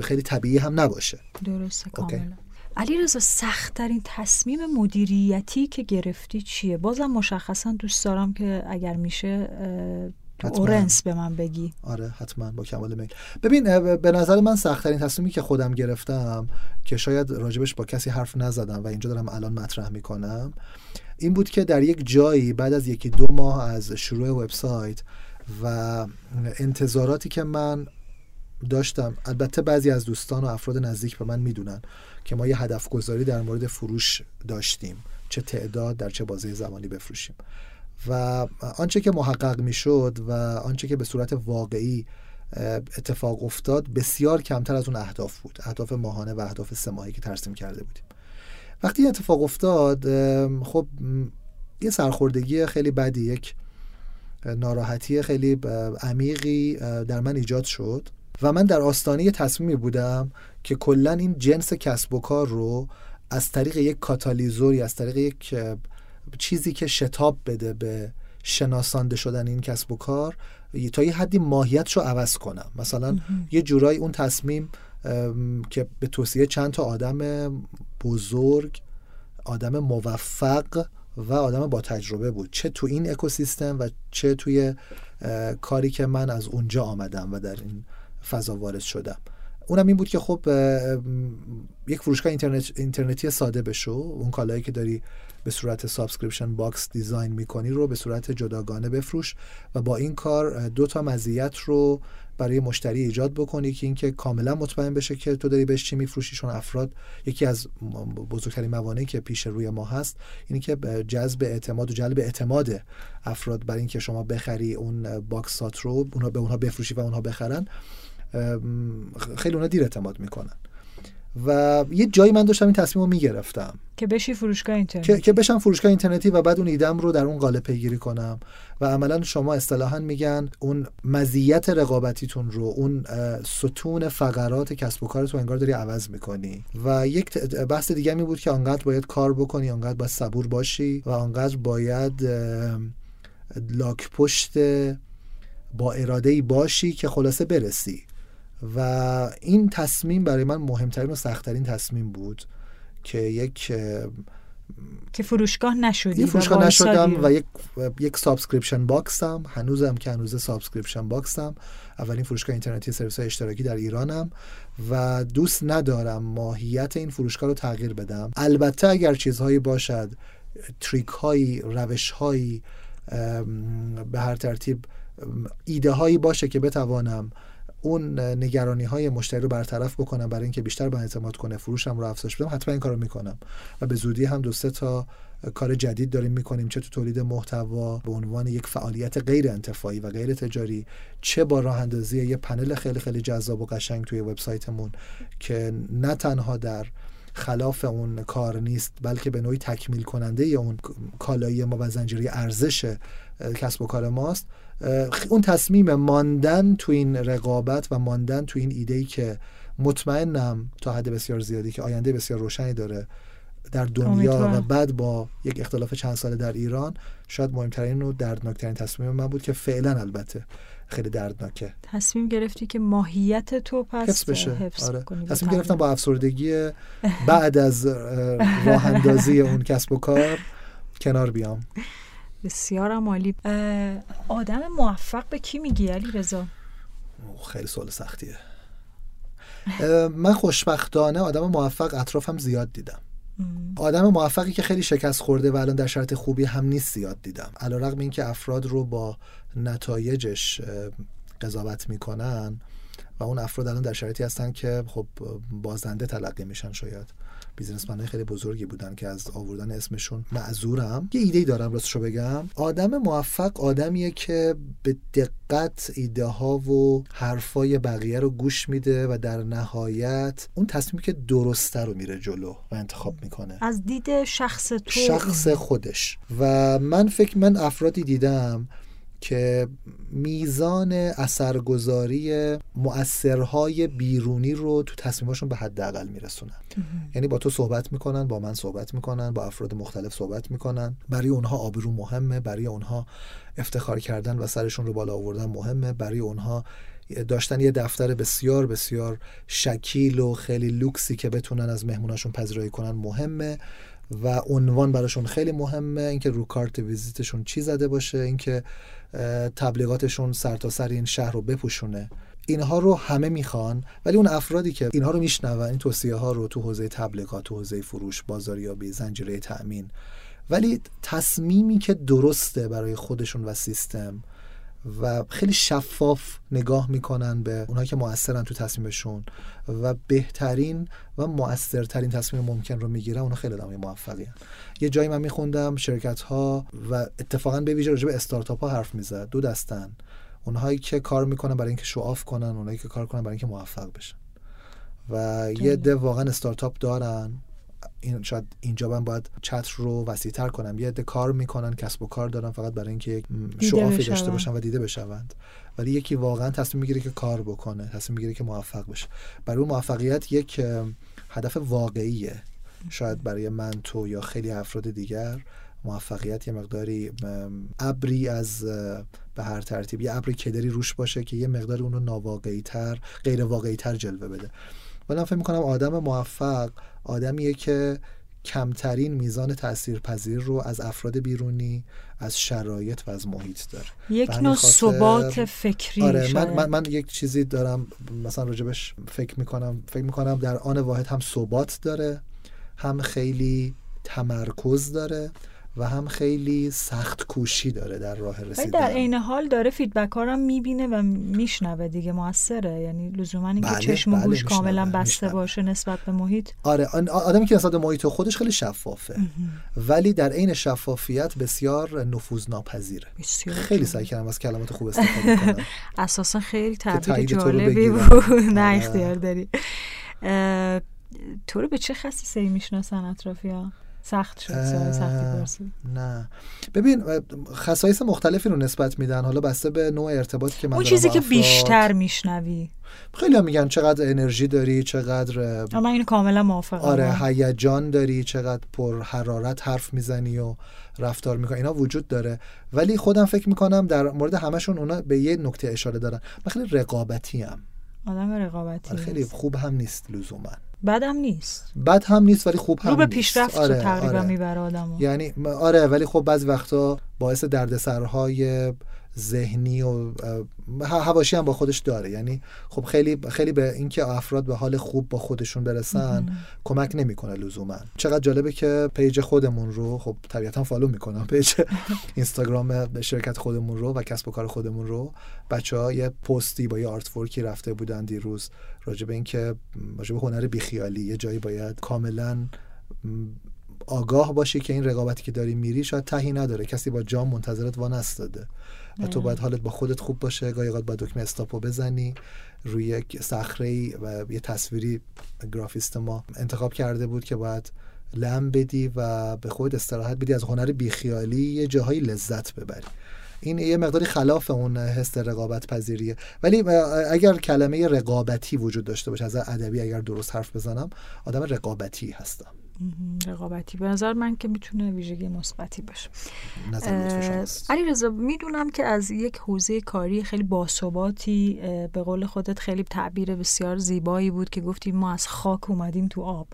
خیلی طبیعی هم نباشه. درسته کاملا. علی رضا سخت ترین تصمیم مدیریتی که گرفتی چیه؟ بازم مشخصا دوست دارم که اگر میشه اورنس به من بگی. آره حتما با کمال میل ببین به نظر من سختترین تصمیمی که خودم گرفتم که شاید راجبش با کسی حرف نزدم و اینجا دارم الان مطرح می‌کنم این بود که در یک جایی بعد از یکی دو ماه از شروع وبسایت و انتظاراتی که من داشتم البته بعضی از دوستان و افراد نزدیک به من می‌دونن که ما یه هدف گذاری در مورد فروش داشتیم. چه تعداد در چه بازه زمانی بفروشیم. و آنچه که محقق می‌شد و آنچه که به صورت واقعی اتفاق افتاد بسیار کمتر از اون اهداف بود. اهداف ماهانه و اهداف سه که ترسیم کرده بودیم. وقتی اتفاق افتاد خب یه سرخوردگی خیلی بدی یک ناراحتی خیلی عمیقی در من ایجاد شد و من در آستانه تصمیمی بودم که کلا این جنس کسب و کار رو از طریق یک کاتالیزوری از طریق یک چیزی که شتاب بده به شناسانده شدن این کسب و کار تا یه حدی ماهیتش رو عوض کنم. مثلا یه جورایی اون تصمیم که به توصیه چند تا آدم بزرگ آدم موفق و آدم با تجربه بود. چه تو این اکوسیستم و چه توی کاری که من از اونجا آمدم و در این فضا وارد شدم. اونم این بود که خب یک فروشگاه اینترنت اینترنتی ساده بشو اون کالایی که داری به صورت subscription box design می‌کنی رو به صورت جداگانه بفروش و با این کار دو تا مزیت رو برای مشتری ایجاد بکنی که اینکه کاملا مطمئن بشه که تو داری بهش چی میفروشی چون افراد یکی از بزرگترین موانعی که پیش روی ما هست اینی که جذب اعتماد و جلب اعتماد افراد برای اینکه شما بخری اون box ات رو اونها به اونها بفروشی و اونها بخرن خیلی اونها دیر اعتماد می‌کنن. و یه جایی من داشتم این تصمیم رو می‌گرفتم. که بشی فروشگاه اینترنتی. که, بشم فروشگاه اینترنتی و بعد اون ایدم رو در اون قالب پیگیری کنم. و عملا شما اصطلاحا میگن اون مزیت رقابتیتون رو اون ستون فقرات کسب و کارتون انگار داری عوض می‌کنی. و یک بحث دیگه می بود که آنقدر باید کار بکنی آنقدر باید صبور باشی و آنقدر باید لاک پشت با اراده ای باشی که خلاصه برسی. و این تصمیم برای من مهمترین و سختترین تصمیم بود که یک که فروشگاه نشدی یک فروشگاه نشدم و یک یک subscription box م. هنوزم که هنوز subscription box م. اولین فروشگاه اینترنتی سرویس اشتراکی در ایرانم و دوست ندارم ماهیت این فروشگاه رو تغییر بدم. البته اگر چیزهایی باشد تریک هایی روش هایی به هر ترتیب ایده هایی باشه که بتوانم اون نگرانی های مشتری رو برطرف بکنم برای اینکه بیشتر به اعتماد کنه. فروشم رو افزایش بدم حتما این کارو می‌کنم. و به زودی هم دو سه تا کار جدید داریم می‌کنیم چه تو تولید محتوا به عنوان یک فعالیت غیر انتفاعی و غیر تجاری چه با راه اندازی یه پنل خیلی خیلی جذاب و قشنگ توی وبسایتمون که نه تنها در خلاف اون کار نیست بلکه به نوعی تکمیل کننده اون کالایی ما و زنجیره ارزش کسب و کار ماست. اون تصمیم ماندن تو این رقابت و ماندن تو این ایده ای که مطمئنم تا حد بسیار زیادی که آینده بسیار روشنی داره در دنیا و بعد با یک اختلاف چند ساله در ایران شاید مهمترین و دردناکترین تصمیم من بود که فعلا البته خیلی دردناکه. تصمیم گرفتی که ماهیت تو پس حفظ بشه. حفظ آره. تصمیم گرفتم با افسردگی بعد از راه اندازی اون کسب و کار کنار بیام. بسیارم عالی آدم موفق به کی میگی علی رضا؟ خیلی سوال سختیه. من خوشبختانه آدم موفق اطرافم زیاد دیدم. آدم موفقی که خیلی شکست خورده و الان در شرط خوبی هم نیست زیاد دیدم. علیرغم اینکه افراد رو با نتایجش قضاوت می‌کنن و اون افراد الان در شرایطی هستن که خب بازنده تلقی میشن شاید. بیزنسمن خیلی بزرگی بودن که از آوردن اسمشون. معذورم. یه ایده دارم راستشو بگم. آدم موفق آدمیه که به دقت ایده ها و حرفای بقیه رو گوش میده و در نهایت اون تصمیمی که درسته رو میره جلو و انتخاب می‌کنه. از دید شخص تو. شخص خودش. و من فکر من افرادی دیدم که میزان اثرگذاری مؤثرهای بیرونی رو تو تصمیماشون به حداقل میرسونن. یعنی با تو صحبت می‌کنن با من صحبت می‌کنن با افراد مختلف صحبت می‌کنن. برای اونها آبرو مهمه برای اونها افتخار کردن و سرشون رو بالا آوردن مهمه. برای اونها داشتن یه دفتر بسیار بسیار شکیل و خیلی لوکسی که بتونن از مهموناشون پذیرایی کنن مهمه. و عنوان براشون خیلی مهمه اینکه رو کارت ویزیتشون چی زده باشه اینکه تبلیغاتشون سرتاسر سر این شهر رو بپوشونه. اینها رو همه می‌خوان ولی اون افرادی که اینها رو میشنون این توصیه ها رو تو حوزه تبلیغات تو حوزه فروش بازاریابی زنجیره تأمین. ولی تصمیمی که درسته برای خودشون و سیستم و خیلی شفاف نگاه می‌کنن به اونهایی که موثرن تو تصمیمشون و بهترین و موثرترین تصمیم ممکن رو می‌گیرن اونها خیلی آدمای موفقی هن. یه جایی من میخوندم شرکت ها و اتفاقا به ویژه راجع به استارتاپ ها حرف می‌زد. دو دستن. اونهایی که کار می‌کنن برای اینکه شو کنن اونهایی که کار کنن برای اینکه موفق بشن. و یه ده واقعا استارتاپ دارن. این شاید اینجا من باید چتر رو وسیعتر کنم. یه عده کار می‌کنن کسب و کار دارن فقط برای اینکه شعافی داشته باشن و دیده بشوند. ولی یکی واقعا تصمیم می‌گیره که کار بکنه تصمیم می‌گیره که موفق بشه. برای اون موفقیت یک هدف واقعیه. شاید برای من تو یا خیلی افراد دیگر موفقیت یه مقداری ابری از به هر ترتیب یه ابری کدری روش باشه که یه مقداری اونو ناواقعی تر غیر واقعی تر جلوه بده. ولی فکر می‌کنم آدم موفق آدمیه که کمترین میزان تاثیرپذیر رو از افراد بیرونی از شرایط و از محیط داره. یک نوع ثبات فکری آره من, من, من یک چیزی دارم مثلا راجبش فکر می‌کنم فکر می‌کنم در آن واحد هم ثبات داره هم خیلی تمرکز داره و هم خیلی سخت کوشی داره در راه رسیدن. در عین حال داره فیدبک ها رو می‌بینه و میشنوه دیگه موثره. یعنی لزوما اینکه بله، چشم و گوش بله، کاملا بسته. باشه نسبت به محیط. آره آدمی که نسبت به محیط خودش خیلی شفافه. ولی در عین شفافیت بسیار نفوذناپذیره خیلی سعی کردم از کلمات خوب استفاده کنم. اساسا خیلی تعبیر جالبی بود. نه آره. اختیار داری. تو رو به چه خصیصه ای می‌شناسن اطرافیا سخت شد سختی نه. ببین خصایص مختلفی رو نسبت میدن. حالا بسته به نوع ارتباطی که من اون چیزی که بیشتر میشنوی. خیلی هم میگن چقدر انرژی داری چقدر من این کاملا موافقم. آره هیجان داری چقدر پر حرارت حرف می‌زنی و رفتار می‌کنی. اینا وجود داره. ولی خودم فکر می‌کنم در مورد همشون اونا به یه نکته اشاره دارن. من خیلی رقابتی هم آدم رقابتی خیلی خوب هم نیست لزوما. بد هم نیست. بد هم نیست ولی خوب هم رو به پیشرفت آره، تقریبا آره. می‌بره آدمو. یعنی آره ولی خب بعضی وقتا باعث دردسرهای ذهنی و هواشی هم با خودش داره. یعنی خب خیلی خیلی به اینکه افراد به حال خوب با خودشون برسن کمک نمی‌کنه لزوما. چقدر جالبه که page خودمون رو خب طبیعتا follow می‌کنم page اینستاگرام شرکت خودمون رو و کسب و کار خودمون رو. بچه ها یه پستی با یه artwork ی رفته بودن دیروز راجع به اینکه راجع به هنر بیخیالی. یه جایی باید کاملا آگاه باشی که این رقابتی که داری میری شاید تهی نداره. کسی با جام منتظرت وا نستاده و تو باید حالت با خودت خوب باشه گاهی اوقات باید دکمه stop و بزنی روی یک صخره و یه تصویری گرافیست ما انتخاب کرده بود که باید لم بدی و به خود استراحت بدی از هنر بیخیالی یه جاهایی لذت ببری. این یه مقداری خلاف اون حس رقابت پذیریه ولی اگر کلمه رقابتی وجود داشته باشه از ادبی اگر درست حرف بزنم آدم رقابتی هستم. رقابتی. به نظر من که می‌تونه ویژگی مثبتی باشه. علی رضا می‌دونم که از یک حوزه کاری خیلی باثباتی به قول خودت خیلی تعبیر بسیار زیبایی بود که گفتی ما از خاک اومدیم تو آب.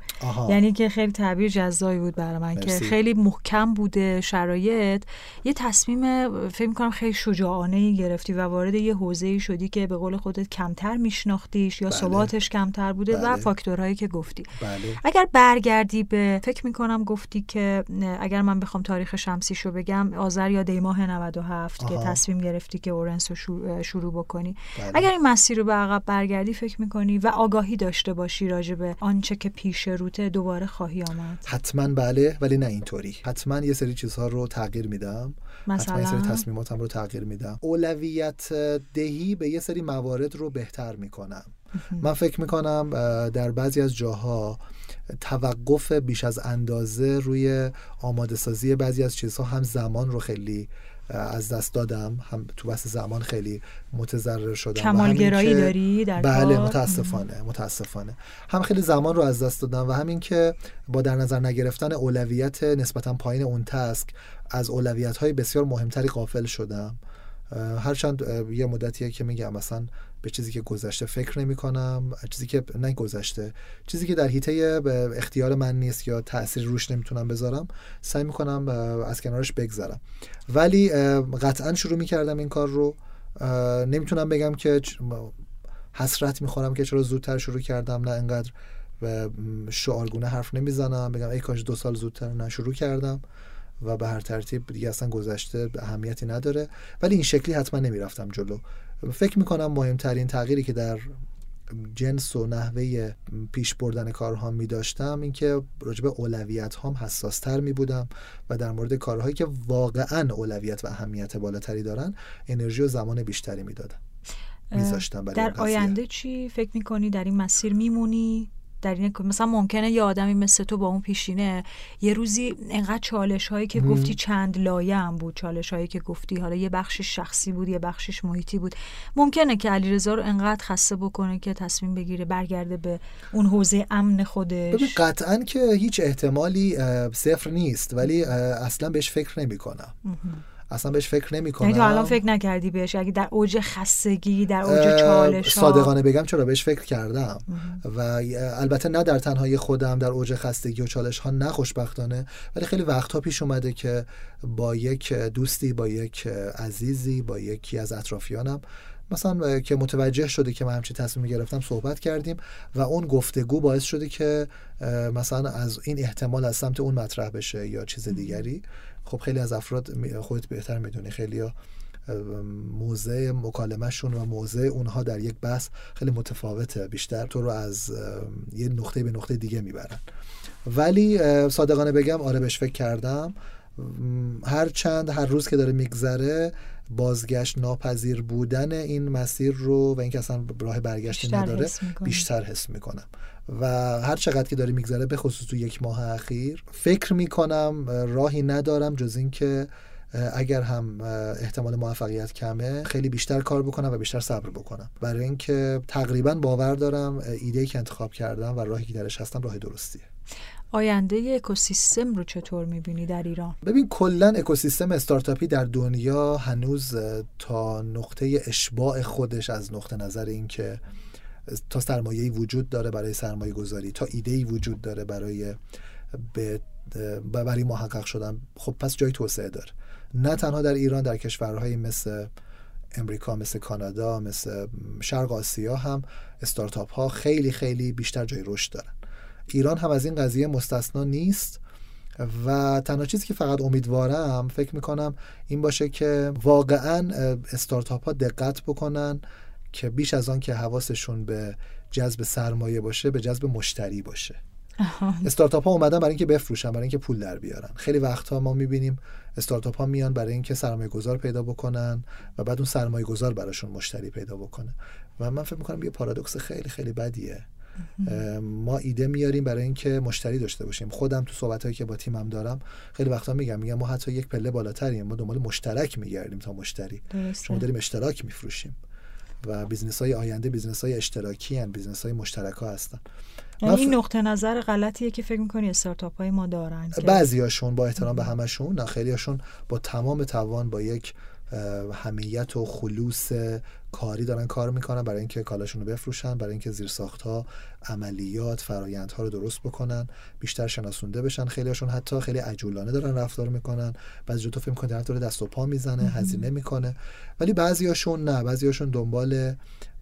یعنی که خیلی تعبیر جزایی بود برای من که خیلی محکم بوده شرایط. یه تصمیم فکر کنم خیلی شجاعانه ای گرفتی و وارد یه حوزه ای شدی که به قول خودت کمتر میشناختیش یا بله. ثباتش کمتر بوده و بله. فاکتورهایی که گفتی. بله. اگر برگردی به فکر می‌کنم گفتی که اگر من بخوام تاریخ شمسیشو بگم آذر یا دیماه 97 که تصمیم گرفتی که اورنس رو شروع بکنی. بله. اگر این مسیر رو به عقب برگردی فکر می‌کنی و آگاهی داشته باشی راجع به آنچه که پیش روته دوباره خواهی آمد. حتما بله ولی نه اینطوری. حتما یه سری چیزها رو تغییر میدم. مثلا یه سری تصمیماتم رو تغییر میدم. اولویت دهی به یه سری موارد رو بهتر می‌کنم. من فکر می‌کنم در بعضی از جاها توقف بیش از اندازه روی آماده سازی بعضی از چیزها هم زمان رو خیلی از دست دادم. هم تو بحث زمان خیلی متضرر شدم کمالگرایی داری در بله متاسفانه متاسفانه. هم خیلی زمان رو از دست دادم و همین که با در نظر نگرفتن اولویت نسبتا پایین اون تسک از اولویت های بسیار مهمتری قافل شدم. هرچند یه مدتیه که میگم مثلا به چیزی که گذشته فکر نمی کنم چیزی که نه گذشته چیزی که در حیطه اختیار من نیست یا تاثیر روش نمی‌تونم بذارم سعی می‌کنم از کنارش بگذرم. ولی قطعا شروع می‌کردم این کار رو. نمی‌تونم بگم که حسرت می‌خورم که چرا زودتر شروع کردم. نه انقدر شعارگونه حرف نمی‌زنم. بگم ای کاش دو سال زودتر نه شروع کردم و به هر ترتیب دیگه اصلا گذشته اهمیتی نداره. ولی این شکلی حتما نمی‌رفتم جلو. فکر می‌کنم مهمترین تغییری که در جنس و نحوه پیش بردن کارها می داشتم اینکه راجب اولویت هم حساس تر می بودم و در مورد کارهایی که واقعا اولویت و اهمیت بالاتری دارن انرژی و زمان بیشتری می‌دادم. میذاشتم در آینده چی فکر می‌کنی؟ در این مسیر میمونی؟ در این مثلا ممکنه یه آدمی مثل تو با اون پیشینه یه روزی انقدر چالش هایی که گفتی چند لایه هم بود چالش هایی که گفتی. حالا یه بخشش شخصی بود یه بخشش محیطی بود. ممکنه که علیرضا رو انقدر خسته بکنه که تصمیم بگیره برگرده به اون حوزه امن خودش. ببین قطعا که هیچ احتمالی صفر نیست ولی اصلا بهش فکر نمی کنم اصلا بهش فکر نمی کنم یعنی تو الان فکر نکردی بهش؟ اگه در اوج خستگی در اوج چالش صادقانه بگم چرا؟ بهش فکر کردم. و البته نه در تنهایی خودم در اوج خستگی و چالش ها نه خوشبختانه ولی خیلی وقتها پیش اومده که با یک دوستی با یک عزیزی با یکی از اطرافیانم مثلا که متوجه شده که من همچین تصمیم گرفتم صحبت کردیم و اون گفتگو باعث شده که مثلا از این احتمال از سمت اون مطرح بشه یا چیز دیگری. خب خیلی از افراد خودت بهتر می‌دونی. خیلی ها موضع مکالمهشون و موضع اونها در یک بحث خیلی متفاوته. بیشتر تو رو از یه نقطه به نقطه دیگه می‌برن. ولی صادقانه بگم آره بهش فکر کردم. هر چند هر روز که داره میگذره بازگشت ناپذیر بودن این مسیر رو و اینکه اصلا راه برگشتی نداره حس بیشتر حس می‌کنم. و هر چقدر که داره میگذره به خصوص تو یک ماه اخیر فکر می‌کنم راهی ندارم جز اینکه اگر هم احتمال موفقیت کمه خیلی بیشتر کار بکنم و بیشتر صبر بکنم. برای اینکه تقریبا باور دارم ایده که انتخاب کردم و راهی که درش هستم راه درستیه. آینده اکوسیستم رو چطور می‌بینی در ایران؟ ببین کلا اکوسیستم استارتاپی در دنیا هنوز تا نقطه اشباع خودش از نقطه نظر اینکه تا سرمایه‌ای وجود داره برای سرمایه گذاری تا ایده‌ای وجود داره برای به برای محقق شدن خب پس جای توسعه داره نه تنها در ایران در کشورهایی مثل امریکا مثل کانادا مثل شرق آسیا هم استارتاپ ها خیلی خیلی بیشتر جای رشد دارن ایران هم از این قضیه مستثنا نیست و تنها چیزی که فقط امیدوارم فکر می‌کنم این باشه که واقعا استارتاپ ها دقت بکنن که بیش از آن که حواسشون به جذب سرمایه باشه به جذب مشتری باشه. استارتاپ ها اومدن برای اینکه بفروشن برای اینکه پول در بیارن. خیلی وقتها ما می‌بینیم استارتاپ ها میان برای اینکه سرمایه گذار پیدا بکنن و بعد اون سرمایه گذار براشون مشتری پیدا بکنه. و من فکر می‌کنم یه پارادوکس خیلی خیلی بدیه. ما ایده میاریم برای اینکه مشتری داشته باشیم. خودم تو صحبت هایی که با تیمم دارم خیلی وقتا میگم میگم ما حتی یک پله بالاتریم. ما دنبال مشترک میگردیم تا مشتری. شما داریم اشتراک میفروشیم و business های آینده business های اشتراکی هن business های مشترک ها هستن یعنی این نقطه نظر غلطیه که فکر می‌کنی استارتاپ های ما دارن بعضی هاشون با احترام به همشون نه خیلی هاشون با تمام توان با یک همیت و خلوص کاری دارن کار می‌کنن برای اینکه کالاشون رو بفروشن برای اینکه زیر ها عملیات فرایندها رو درست بکنن بیشتر شناسونده بشن خیلی هاشون حتی خیلی عجولانه دارن رفتار می‌کنن. بعضی تو فکر می‌کنه طرف دست و پا می‌زنه هزینه می‌کنه. ولی هاشون نه. هاشون دنبال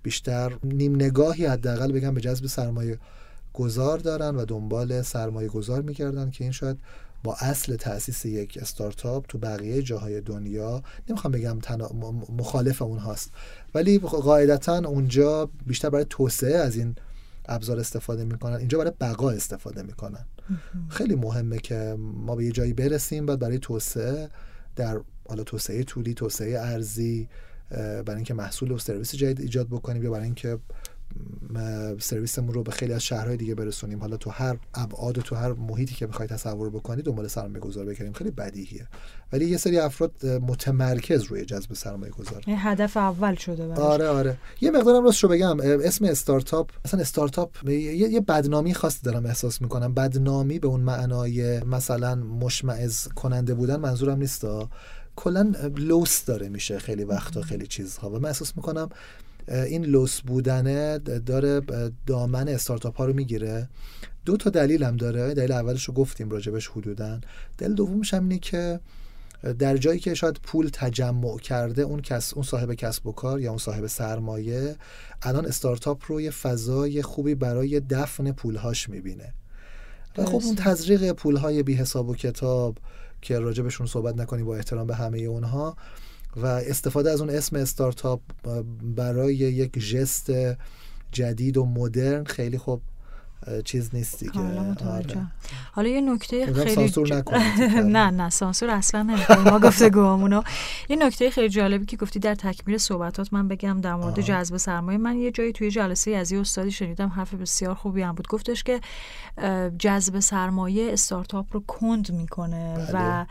بیشتر نیم نگاهی حداقل بگم به جذب سرمایه گذار دارن و دنبال سرمایه گذار می‌کردن که این شاید با اصل تاسیس یک استارتاپ تو بقیه جاهای دنیا نمی‌خوام بگم تنا... مخالف اون هاست. ولی قاعدتا اونجا بیشتر برای توسعه از این ابزار استفاده می‌کنن اینجا برای بقا استفاده می‌کنن. خیلی مهمه که ما به یه جایی برسیم بعد برای توسعه در حالا توسعه طولی توسعه ارزی برای اینکه محصول و سرویس جدید ایجاد بکنیم یا برای اینکه سرویسمون رو به خیلی از شهرهای دیگه برسونیم. حالا تو هر ابعاد و تو هر محیطی که بخوای تصور بکنی دنبال سرمایه گذار بکنیم خیلی بدیهیه. ولی یه سری افراد متمرکز روی جذب سرمایه گذار. هدف اول شده برش. آره آره. یه مقدارم راست رو بگم اسم استارتاپ مثلا استارتاپ یه بدنامی خاصی دارم احساس می‌کنم. بدنامی به اون معنای مثلا مشمعز کننده بودن منظورم نیست کلا لوس داره میشه خیلی وقتا خیلی چیزها. و من احساس می‌کنم این لوس بودنه داره دامن استارتاپ ها رو می‌گیره. دو تا دلیل هم داره. دلیل اولش رو گفتیم راجبش حدودا. دلیل دومش هم اینه که در جایی که شاید پول تجمع کرده اون کس اون صاحب کسب و کار یا اون صاحب سرمایه الان استارتاپ رو یه فضای خوبی برای دفن پولهاش می‌بینه. و خب اون تزریق پولهای بی حساب و کتاب که راجبشون صحبت نکنی با احترام به همه اونها و استفاده از اون اسم استارتاپ برای یک ژست جدید و مدرن خیلی خوب چیز نیستی که آره. حالا یه نکته خیلی سانسور نه نه سانسور اصلا نمی‌کنیم ما گفتگوامونو یه نکته خیلی جالبی که گفتی در تکمیل صحبتات من بگم در مورد جذب سرمایه. من یه جایی توی جلسه از یه استادی شنیدم حرف بسیار خوبی هم بود. گفتش که جذب سرمایه استارتاپ رو کند می‌کنه و بله.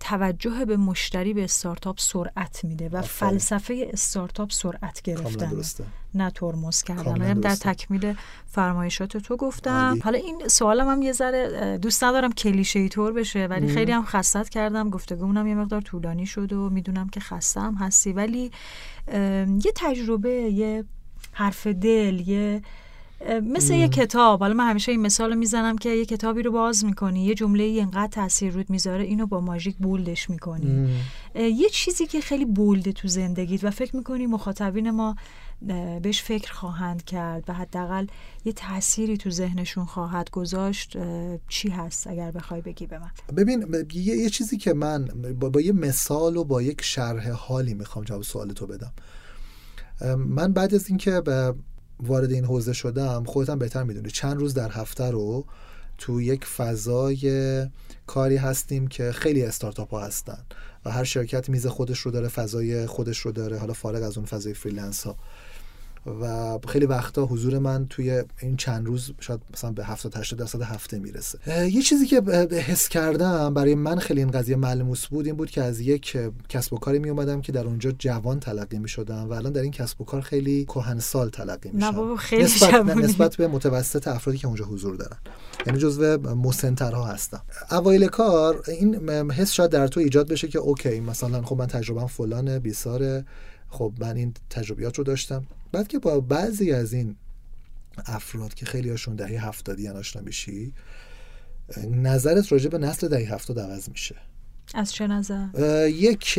توجه به مشتری به استارتاپ سرعت میده و فلسفه استارتاپ سرعت گرفتن. نه ترمز کردن. در تکمیل فرمایشات تو گفتم. حالا این سوالم هم یه ذره دوست ندارم کلیشه طور بشه ولی خیلی هم خستت کردم. گفتگومونم یه مقدار طولانی شد و می‌دونم که خسته هم هستی. ولی یه تجربه یه حرف دل یه مثل یه کتاب. حالا من همیشه این مثال رو می‌زنم که یه کتابی رو باز می‌کنی یه جمله ای انقدر تاثیر رود می‌ذاره اینو با ماژیک بولدش می‌کنی. یه چیزی که خیلی بولده تو زندگیت و فکر می‌کنی مخاطبین ما بهش فکر خواهند کرد و حداقل یه تأثیری تو ذهنشون خواهد گذاشت چی هست اگر بخوای بگی به من؟ ببین یه, یه چیزی که من با, با یه مثال و با یک شرح حالی می‌خوام جواب سوال تو بدم من بعد از اینکه به وارد این حوزه شدم خودتم بهتر می‌دونی. چند روز در هفته رو تو یک فضای کاری هستیم که خیلی استارتاپ ها هستن و هر شرکت میز خودش رو داره فضای خودش رو داره. حالا فارغ از اون فضای freelance ها و خیلی وقتا حضور من توی این چند روز شاید مثلا به 70 80 درصد هفته می‌رسه. یه چیزی که حس کردم برای من خیلی این قضیه ملموس بود این بود که از یک کسب و کاری می اومدم که در اونجا جوان تلقی می شدم و الان در این کسب و کار خیلی کهنسال تلقی می شدم خیلی نسبت, نسبت به متوسط افرادی که اونجا حضور دارن. یعنی جزو مسنترها هستم. اوایل کار این حس شاید در تو ایجاد بشه که اوکی مثلا خب من تجربه فلان بیساره خب من این تجربیات رو داشتم. بعد که با بعضی از این افراد که خیلی هاشون دهه هفتادی آشنا میشی نظرت راجع به نسل دهه هفتاد عوض میشه. از چه نظر؟ یک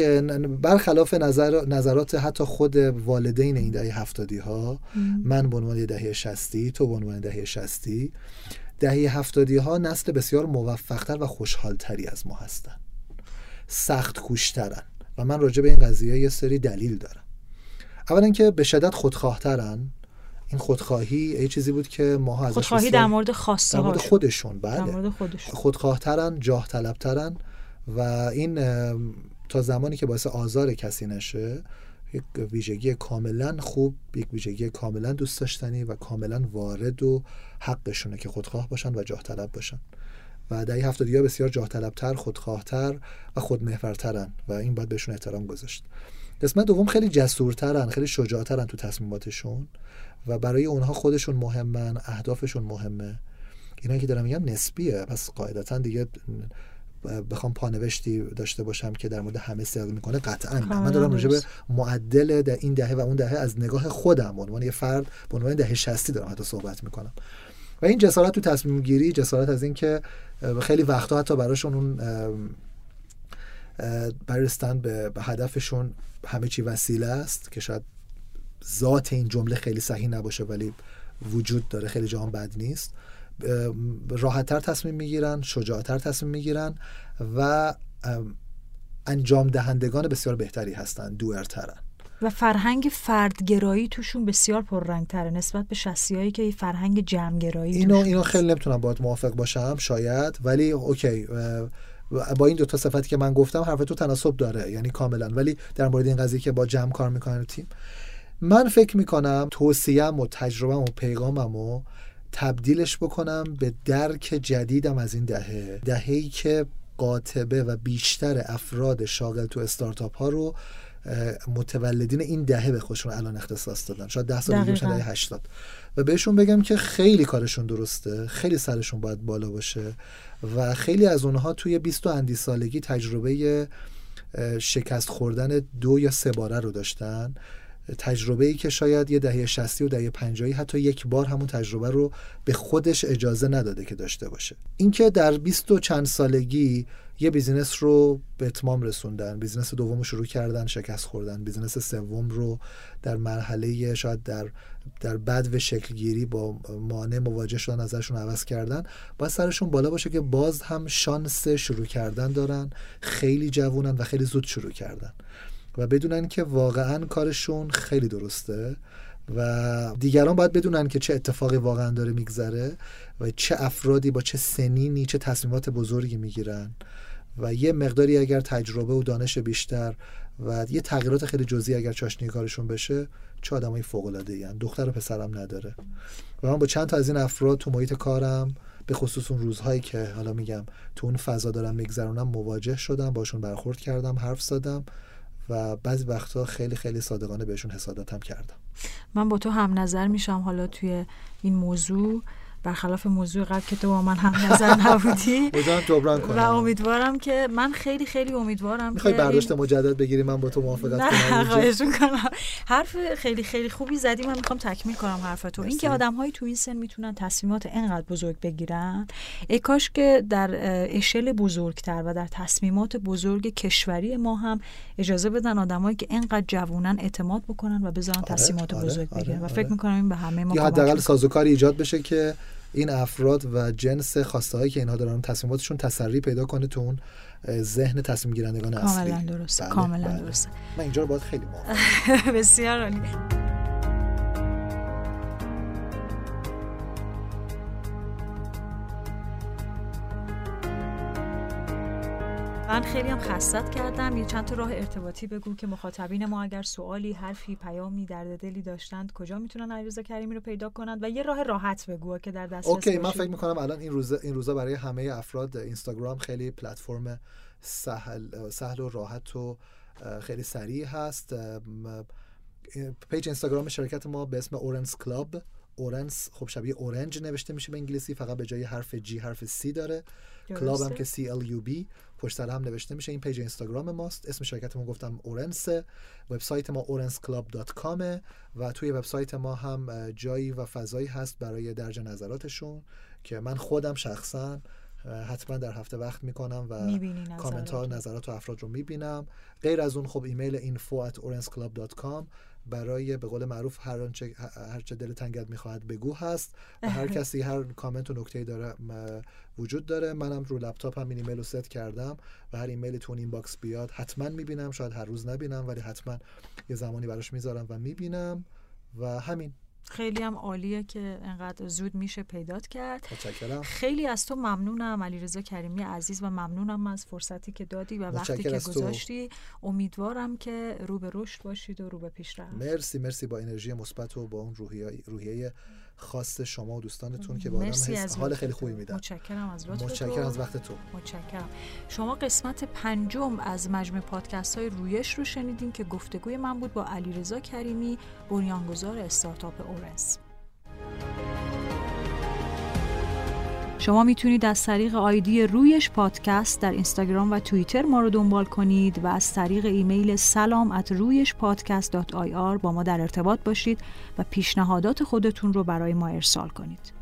برخلاف نظر نظرات حتی خود والدین این دهه هفتادی ها من به عنوان دهه شستی تو به عنوان دهه شستی دهه هفتادی ها نسل بسیار موفقتر و خوشحالتری از ما هستن. سخت کوشترن و من راجع به این قضیه یه سری دلیل دارم. اولا که به شدت خودخواهترن. این خودخواهی یه چیزی بود که ما ازش خودخواهی در مورد خواسته در مورد خودشون بله. در مورد خودشون. خودخواهترن جاه طلبترن و این تا زمانی که باعث آزار کسی نشه یک ویژگی کاملا خوب یک ویژگی کاملا دوست داشتنی و کاملا وارد و حقشونه که خودخواه باشن و جاه طلب باشن. و دهه هفتادی ها بسیار جاه طلبتر خودخواهتر و خودمحورترن و این باید بهشون احترام گذاشت. قسمت دوم خیلی جسورترن خیلی شجاعترن تو تصمیماتشون و برای اونها خودشون مهمن اهدافشون مهمه. اینا که دارم میگم نسبیه. پس قاعدتا دیگه بخوام پانوشتی داشته باشم که در مورد همه صدق می‌کنه قطعا. من دارم راجع به معدل در این دهه و اون دهه از نگاه خودم به عنوان یه فرد به عنوان دهه 60 دارم حتی صحبت می‌کنم. و این جسارت تو تصمیم گیری جسارت از اینکه خیلی وقتا حتی براشون اون برستن به هدفشون همه چی وسیله است که شاید ذات این جمله خیلی صحیح نباشه ولی وجود داره خیلی جهان بد نیست. راحتتر تصمیم می‌گیرن شجاعتر تصمیم می‌گیرن و انجام دهندگان بسیار بهتری هستن دوئرترن. و فرهنگ فردگرایی توشون بسیار پررنگتره نسبت به شخصیایی که فرهنگ جمعگرایی اینو اینو خیلی نمی‌تونم باید موافق باشم شاید. ولی اوکی با این دو تا صفتی که من گفتم حرف تو تناسب داره یعنی کاملا. ولی در مورد این قضیه که با جمع کار می‌کنن تیم من فکر می‌کنم توصیم و تجربهم و پیغامم و تبدیلش بکنم به درک جدیدم از این دهه. دهه‌ای که قاطبه و بیشتر افراد شاغل تو استارتاپ ها رو متولدین این دهه به خودشون الان اختصاص دادن. شاید ده سال دیگه دهه 80 و بهشون بگم که خیلی کارشون درسته. خیلی سرشون باید بالا باشه. و خیلی از اونها توی 20 اندی سالگی تجربه شکست خوردن دو یا سه باره رو داشتن. تجربه ای که شاید یه دهه 60 و دهه 50 حتی یک بار همون تجربه رو به خودش اجازه نداده که داشته باشه. اینکه در 20 و چند سالگی یه business رو به اتمام رسوندن business دوم رو شروع کردن شکست خوردن. business سوم رو در مرحله شاید در در بدو شکلگیری با مانع مواجه شدن ازشون عوض کردن. باید سرشون بالا باشه که باز هم شانس شروع کردن دارن. خیلی جوونن و خیلی زود شروع کردن. و بدونن که واقعا کارشون خیلی درسته و دیگران باید بدونن که چه اتفاقی واقعا داره میگذره و چه افرادی با چه سنینی چه تصمیمات بزرگی می‌گیرن. و یه مقداری اگر تجربه و دانش بیشتر و یه تغییرات خیلی جزئی اگر چاشنی کارشون بشه چه آدمای فوق العاده ای دختر و پسرم نداره. و من با چند تا از این افراد تو محیط کارم به خصوص اون روزهایی که حالا میگم تو اون فضا دارم میگذرونم مواجه شدم باشون برخورد کردم حرف زدم و بعضی وقتا خیلی خیلی صادقانه بهشون حسادتم کردم. من با تو هم نظر میشم حالا توی این موضوع. برخلاف موضوع قبل که تو با من هم نظر نبودی. جبران کنم. و امیدوارم که من خیلی خیلی امیدوارم می‌خوای برداشت مجدد بگیری من با تو موافقت کنم کنم حرف خیلی خیلی خوبی زدی من می‌خوام تکمیل کنم حرف تو اینکه آدم های تو این سن می‌تونن تصمیمات انقدر بزرگ بگیرن ای کاش که در اشل بزرگتر و در تصمیمات بزرگ کشوری ما هم اجازه بدن آدمایی که انقدر جوونن اعتماد بکنن و بذارن آره، تصمیمات آره، بزرگ آره، بگیرن. و فکر می‌کنم این به همه ما یا حداقل سازوکاری ایجاد بشه که این افراد و جنس خواسته هایی که اینها دارن تصمیماتشون تسری پیدا کنه تو اون ذهن تصمیم گیرندگان اصلی. کاملا درسته بله، کاملا بله. درسته. من اینجا رو باید خیلی بسیار عالی. من خیلی هم خستت کردم. یه چند تا راه ارتباطی بگو که مخاطبین ما اگر سوالی حرفی پیامی درد دلی داشتند کجا می‌تونن علیرضا کریمی رو پیدا کنند؟ و یه راه راحت بگو که در دسترس OK من فکر می‌کنم الان این روزا این روزا برای همه افراد اینستاگرام خیلی پلتفرم سهل سهل و راحت و خیلی سریع هست. page اینستاگرام شرکت ما به اسم اورنس club اورنس خب شبیه orange نوشته میشه به انگلیسی فقط به جای حرف G حرف C داره. club هم که C L U B پشت سر هم نوشته میشه. این page اینستاگرام ماست. اسم شرکتمون گفتم اورنس وبسایت ما orensclub.com و توی وبسایت ما هم جایی و فضایی هست برای درج نظراتشون که من خودم شخصا حتما در هفته وقت می‌کنم و کامنت ها نظرات و افراد رو می‌بینم. غیر از اون خب ایمیل info at برای به قول معروف هر آنچه هر چه دل تنگت می‌خواهد بگو هست و هر کسی هر کامنت و نکته داره وجود داره. منم رو لپتاپ هم این ایمیل رو ست کردم و هر ایمیل تو این box بیاد حتما می‌بینم. شاید هر روز نبینم ولی حتما یه زمانی براش می‌ذارم و می‌بینم. و همین. خیلی هم عالیه که انقدر زود میشه پیدات کرد. متشکرم. خیلی از تو ممنونم. علیرضا کریمی عزیز و ممنونم از فرصتی که دادی و وقتی که گذاشتی. امیدوارم که رو به رشد باشید و رو به پیشرفت مرسی مرسی با انرژی مثبت و با اون روحیه روحیه خاص شما و دوستانتون که با آدم حال خیلی خوبی میدن متشکرم از لطف متشکرم از وقت تو متشکرم. شما قسمت پنجم از مجموع پادکست های رویش رو شنیدین که گفتگوی من بود با علیرضا کریمی بنیانگذار استارتاپ اورنس. شما می‌تونید از طریق ID رویش پادکست در اینستاگرام و توییتر ما رو دنبال کنید و از طریق ایمیل سلام at رویش پادکست با ما در ارتباط باشید و پیشنهادات خودتون رو برای ما ارسال کنید.